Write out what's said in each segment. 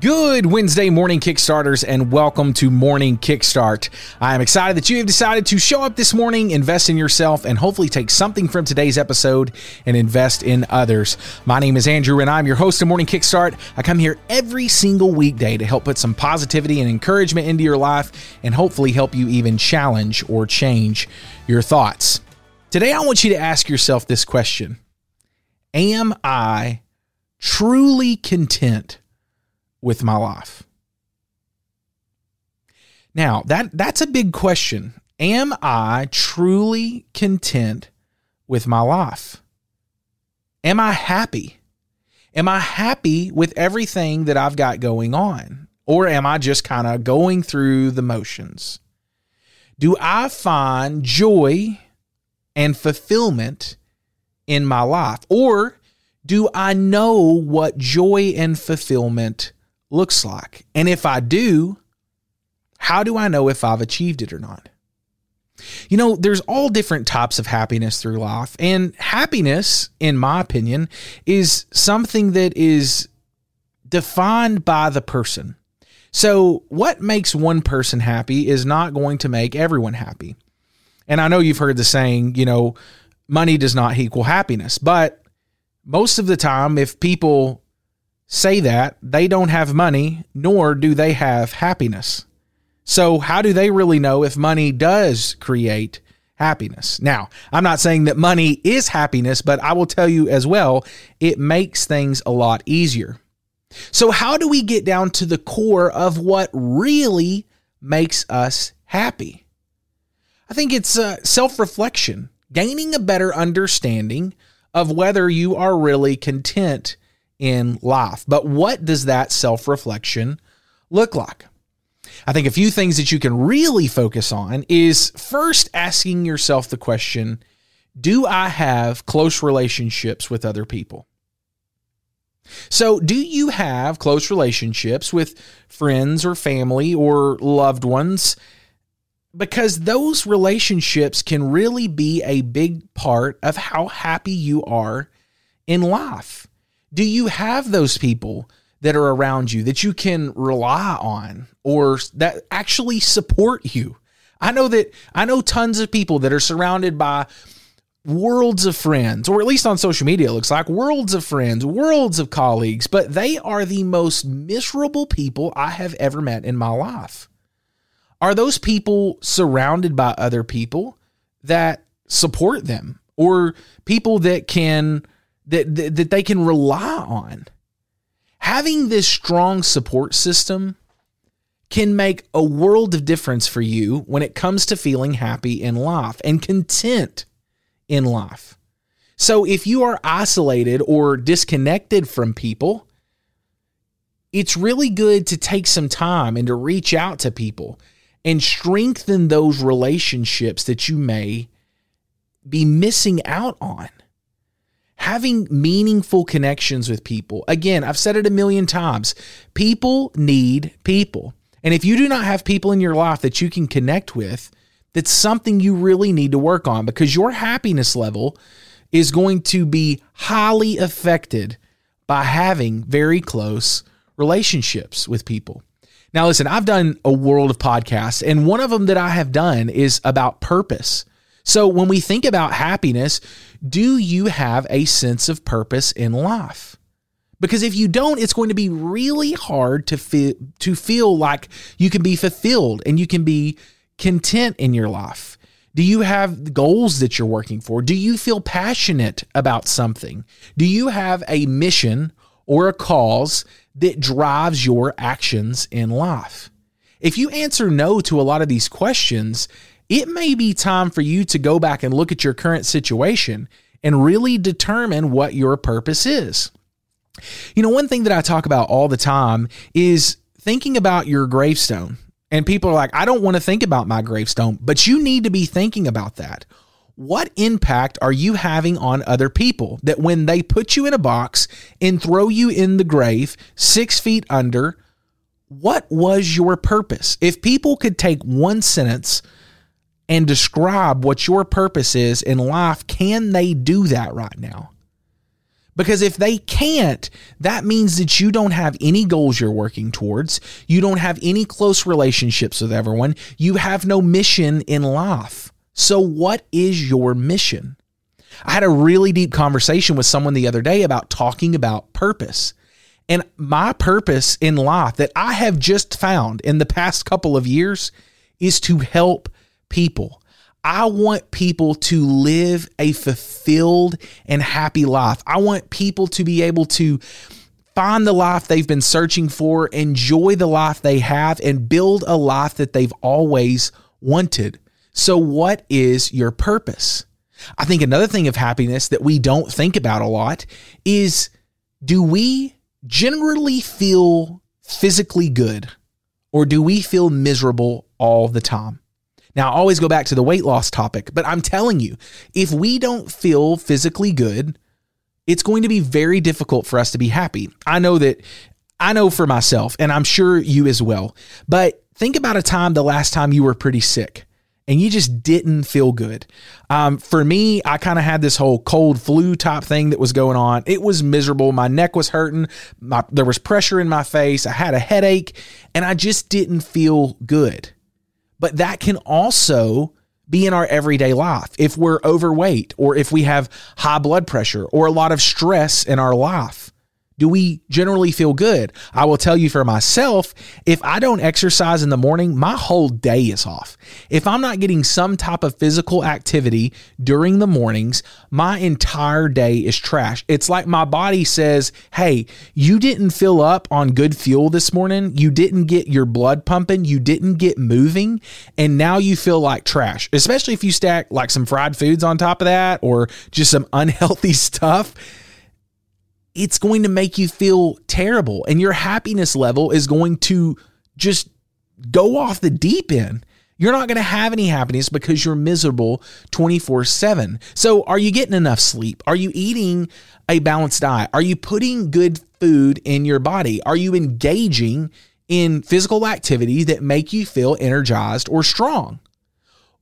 Good Wednesday morning, Kickstarters, and welcome to Morning Kickstart. I am excited that you have decided to show up this morning, invest in yourself, and hopefully take something from today's episode and invest in others. My name is Andrew, and I'm your host of Morning Kickstart. I come here every single weekday to help put some positivity and encouragement into your life and hopefully help you even challenge or change your thoughts. Today, I want you to ask yourself this question Am I truly content? with my life? Now, that that's a big question. Am I truly content with my life? Am I happy? Am I happy with everything that I've got going on? Or am I just kind of going through the motions? Do I find joy and fulfillment in my life? Or do I know what joy and fulfillment looks like. And if I do, how do I know if I've achieved it or not? You know, there's all different types of happiness through life. And happiness, in my opinion, is something that is defined by the person. So, what makes one person happy is not going to make everyone happy. And I know you've heard the saying, you know, money does not equal happiness. But most of the time, if people say that they don't have money, nor do they have happiness. So, how do they really know if money does create happiness? Now, I'm not saying that money is happiness, but I will tell you as well, it makes things a lot easier. So, how do we get down to the core of what really makes us happy? I think it's uh, self reflection, gaining a better understanding of whether you are really content in life. But what does that self reflection look like? I think a few things that you can really focus on is first asking yourself the question Do I have close relationships with other people? So, do you have close relationships with friends or family or loved ones? Because those relationships can really be a big part of how happy you are in life. Do you have those people that are around you that you can rely on or that actually support you? I know that I know tons of people that are surrounded by worlds of friends, or at least on social media, it looks like worlds of friends, worlds of colleagues, but they are the most miserable people I have ever met in my life. Are those people surrounded by other people that support them or people that can that, that, that they can rely on. Having this strong support system can make a world of difference for you when it comes to feeling happy in life and content in life. So if you are isolated or disconnected from people, it's really good to take some time and to reach out to people and strengthen those relationships that you may be missing out on having meaningful connections with people. Again, I've said it a million times. People need people. And if you do not have people in your life that you can connect with, that's something you really need to work on because your happiness level is going to be highly affected by having very close relationships with people. Now, listen, I've done a world of podcasts, and one of them that I have done is about purpose. So, when we think about happiness, do you have a sense of purpose in life? Because if you don't, it's going to be really hard to feel to feel like you can be fulfilled and you can be content in your life. Do you have goals that you're working for? Do you feel passionate about something? Do you have a mission or a cause that drives your actions in life? If you answer no to a lot of these questions, it may be time for you to go back and look at your current situation and really determine what your purpose is. You know, one thing that I talk about all the time is thinking about your gravestone. And people are like, I don't want to think about my gravestone, but you need to be thinking about that. What impact are you having on other people that when they put you in a box and throw you in the grave six feet under, what was your purpose? If people could take one sentence and describe what your purpose is in life, can they do that right now? Because if they can't, that means that you don't have any goals you're working towards. You don't have any close relationships with everyone. You have no mission in life. So, what is your mission? I had a really deep conversation with someone the other day about talking about purpose. And my purpose in life that I have just found in the past couple of years is to help people. I want people to live a fulfilled and happy life. I want people to be able to find the life they've been searching for, enjoy the life they have, and build a life that they've always wanted. So, what is your purpose? I think another thing of happiness that we don't think about a lot is do we generally feel physically good or do we feel miserable all the time? Now, I always go back to the weight loss topic, but I'm telling you, if we don't feel physically good, it's going to be very difficult for us to be happy. I know that I know for myself, and I'm sure you as well. But think about a time the last time you were pretty sick and you just didn't feel good. Um, for me, I kind of had this whole cold flu type thing that was going on. It was miserable. My neck was hurting. My, there was pressure in my face. I had a headache, and I just didn't feel good. But that can also be in our everyday life if we're overweight or if we have high blood pressure or a lot of stress in our life. Do we generally feel good? I will tell you for myself, if I don't exercise in the morning, my whole day is off. If I'm not getting some type of physical activity during the mornings, my entire day is trash. It's like my body says, Hey, you didn't fill up on good fuel this morning. You didn't get your blood pumping. You didn't get moving. And now you feel like trash, especially if you stack like some fried foods on top of that or just some unhealthy stuff it's going to make you feel terrible and your happiness level is going to just go off the deep end. You're not going to have any happiness because you're miserable 24 7. So, are you getting enough sleep? Are you eating a balanced diet? Are you putting good food in your body? Are you engaging in physical activity that make you feel energized or strong?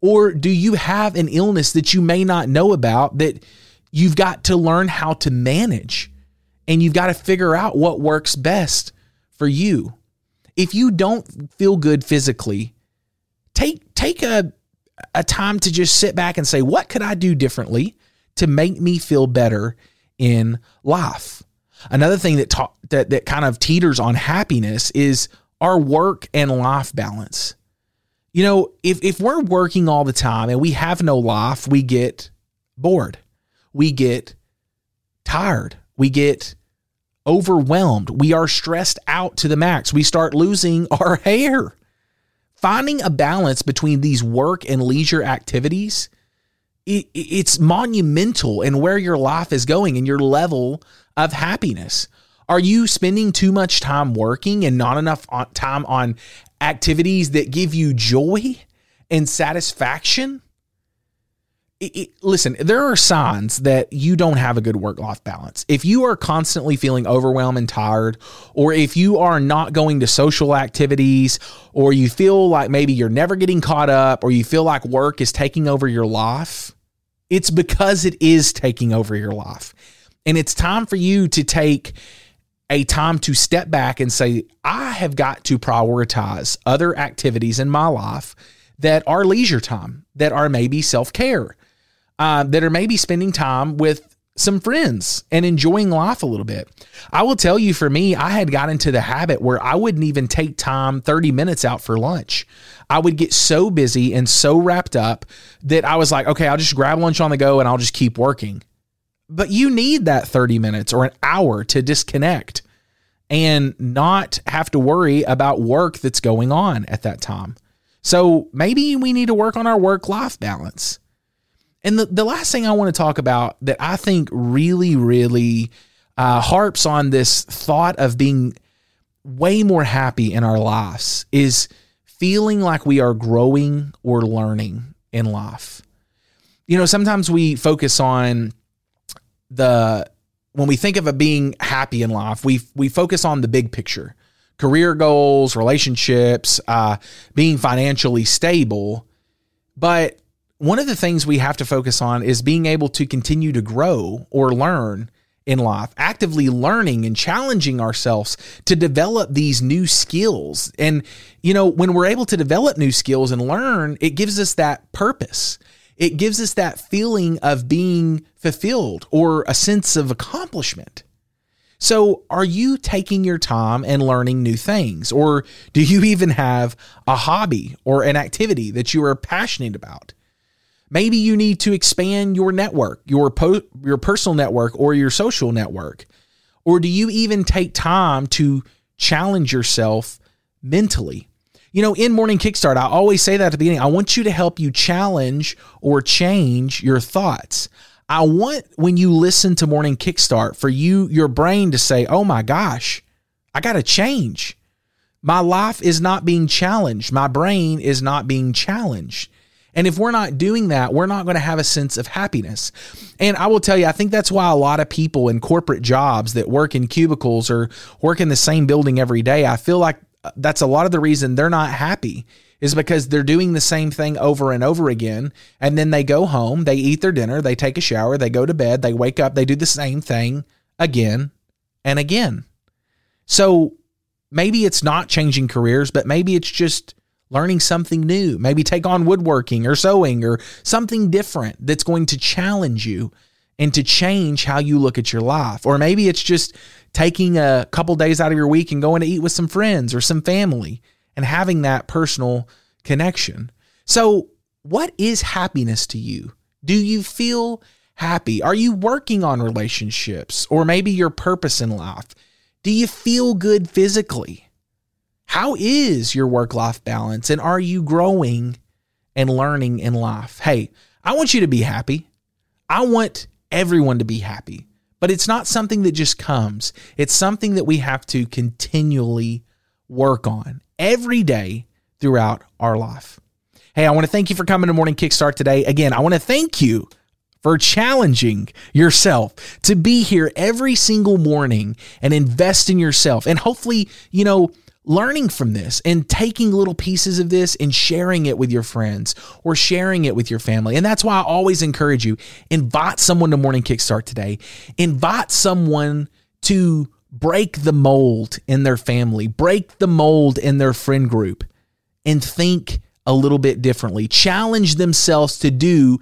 Or do you have an illness that you may not know about that you've got to learn how to manage? And you've got to figure out what works best for you. If you don't feel good physically, take take a a time to just sit back and say, what could I do differently to make me feel better in life? Another thing that ta- that that kind of teeters on happiness is our work and life balance. You know, if if we're working all the time and we have no life, we get bored. We get tired. We get overwhelmed. We are stressed out to the max. We start losing our hair. Finding a balance between these work and leisure activities, it, it's monumental in where your life is going and your level of happiness. Are you spending too much time working and not enough time on activities that give you joy and satisfaction? Listen, there are signs that you don't have a good work life balance. If you are constantly feeling overwhelmed and tired, or if you are not going to social activities, or you feel like maybe you're never getting caught up, or you feel like work is taking over your life, it's because it is taking over your life. And it's time for you to take a time to step back and say, I have got to prioritize other activities in my life that are leisure time, that are maybe self care uh, that are maybe spending time with some friends and enjoying life a little bit. I will tell you, for me, I had got into the habit where I wouldn't even take time 30 minutes out for lunch. I would get so busy and so wrapped up that I was like, okay, I'll just grab lunch on the go and I'll just keep working. But you need that 30 minutes or an hour to disconnect and not have to worry about work that's going on at that time. So maybe we need to work on our work life balance. And the, the last thing I want to talk about that I think really, really uh, harps on this thought of being way more happy in our lives is feeling like we are growing or learning in life. You know, sometimes we focus on the when we think of a being happy in life, we we focus on the big picture, career goals, relationships, uh, being financially stable. But one of the things we have to focus on is being able to continue to grow or learn in life, actively learning and challenging ourselves to develop these new skills. And, you know, when we're able to develop new skills and learn, it gives us that purpose. It gives us that feeling of being fulfilled or a sense of accomplishment. So, are you taking your time and learning new things? Or do you even have a hobby or an activity that you are passionate about? Maybe you need to expand your network, your po- your personal network or your social network. Or do you even take time to challenge yourself mentally? You know, in Morning Kickstart, I always say that at the beginning. I want you to help you challenge or change your thoughts. I want when you listen to Morning Kickstart for you, your brain to say, oh my gosh, I got to change. My life is not being challenged. My brain is not being challenged. And if we're not doing that, we're not going to have a sense of happiness. And I will tell you, I think that's why a lot of people in corporate jobs that work in cubicles or work in the same building every day, I feel like uh, that's a lot of the reason they're not happy is because they're doing the same thing over and over again. And then they go home, they eat their dinner, they take a shower, they go to bed, they wake up, they do the same thing again and again. So maybe it's not changing careers, but maybe it's just learning something new. Maybe take on woodworking or sewing or something different that's going to challenge you and to change how you look at your life. Or maybe it's just taking a couple days out of your week and going to eat with some friends or some family and having that personal connection. So, what is happiness to you? Do you feel happy? Are you working on relationships or maybe your purpose in life? Do you feel good physically? How is your work life balance and are you growing and learning in life? Hey, I want you to be happy. I want everyone to be happy, but it's not something that just comes. It's something that we have to continually work on every day throughout our life. Hey, I want to thank you for coming to Morning Kickstart today. Again, I want to thank you for challenging yourself to be here every single morning and invest in yourself. And hopefully, you know, learning from this and taking little pieces of this and sharing it with your friends or sharing it with your family. And that's why I always encourage you invite someone to Morning Kickstart today. Invite someone to break the mold in their family, break the mold in their friend group, and think a little bit differently. Challenge themselves to do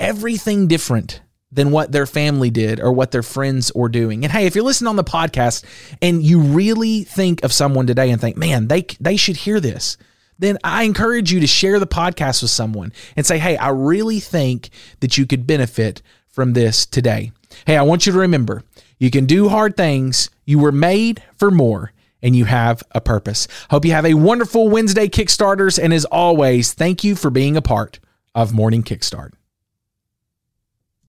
everything different than what their family did or what their friends were doing. And hey, if you're listening on the podcast and you really think of someone today and think, man, they they should hear this, then I encourage you to share the podcast with someone and say, hey, I really think that you could benefit from this today. Hey, I want you to remember you can do hard things. You were made for more and you have a purpose. Hope you have a wonderful Wednesday Kickstarters. And as always, thank you for being a part of Morning Kickstart.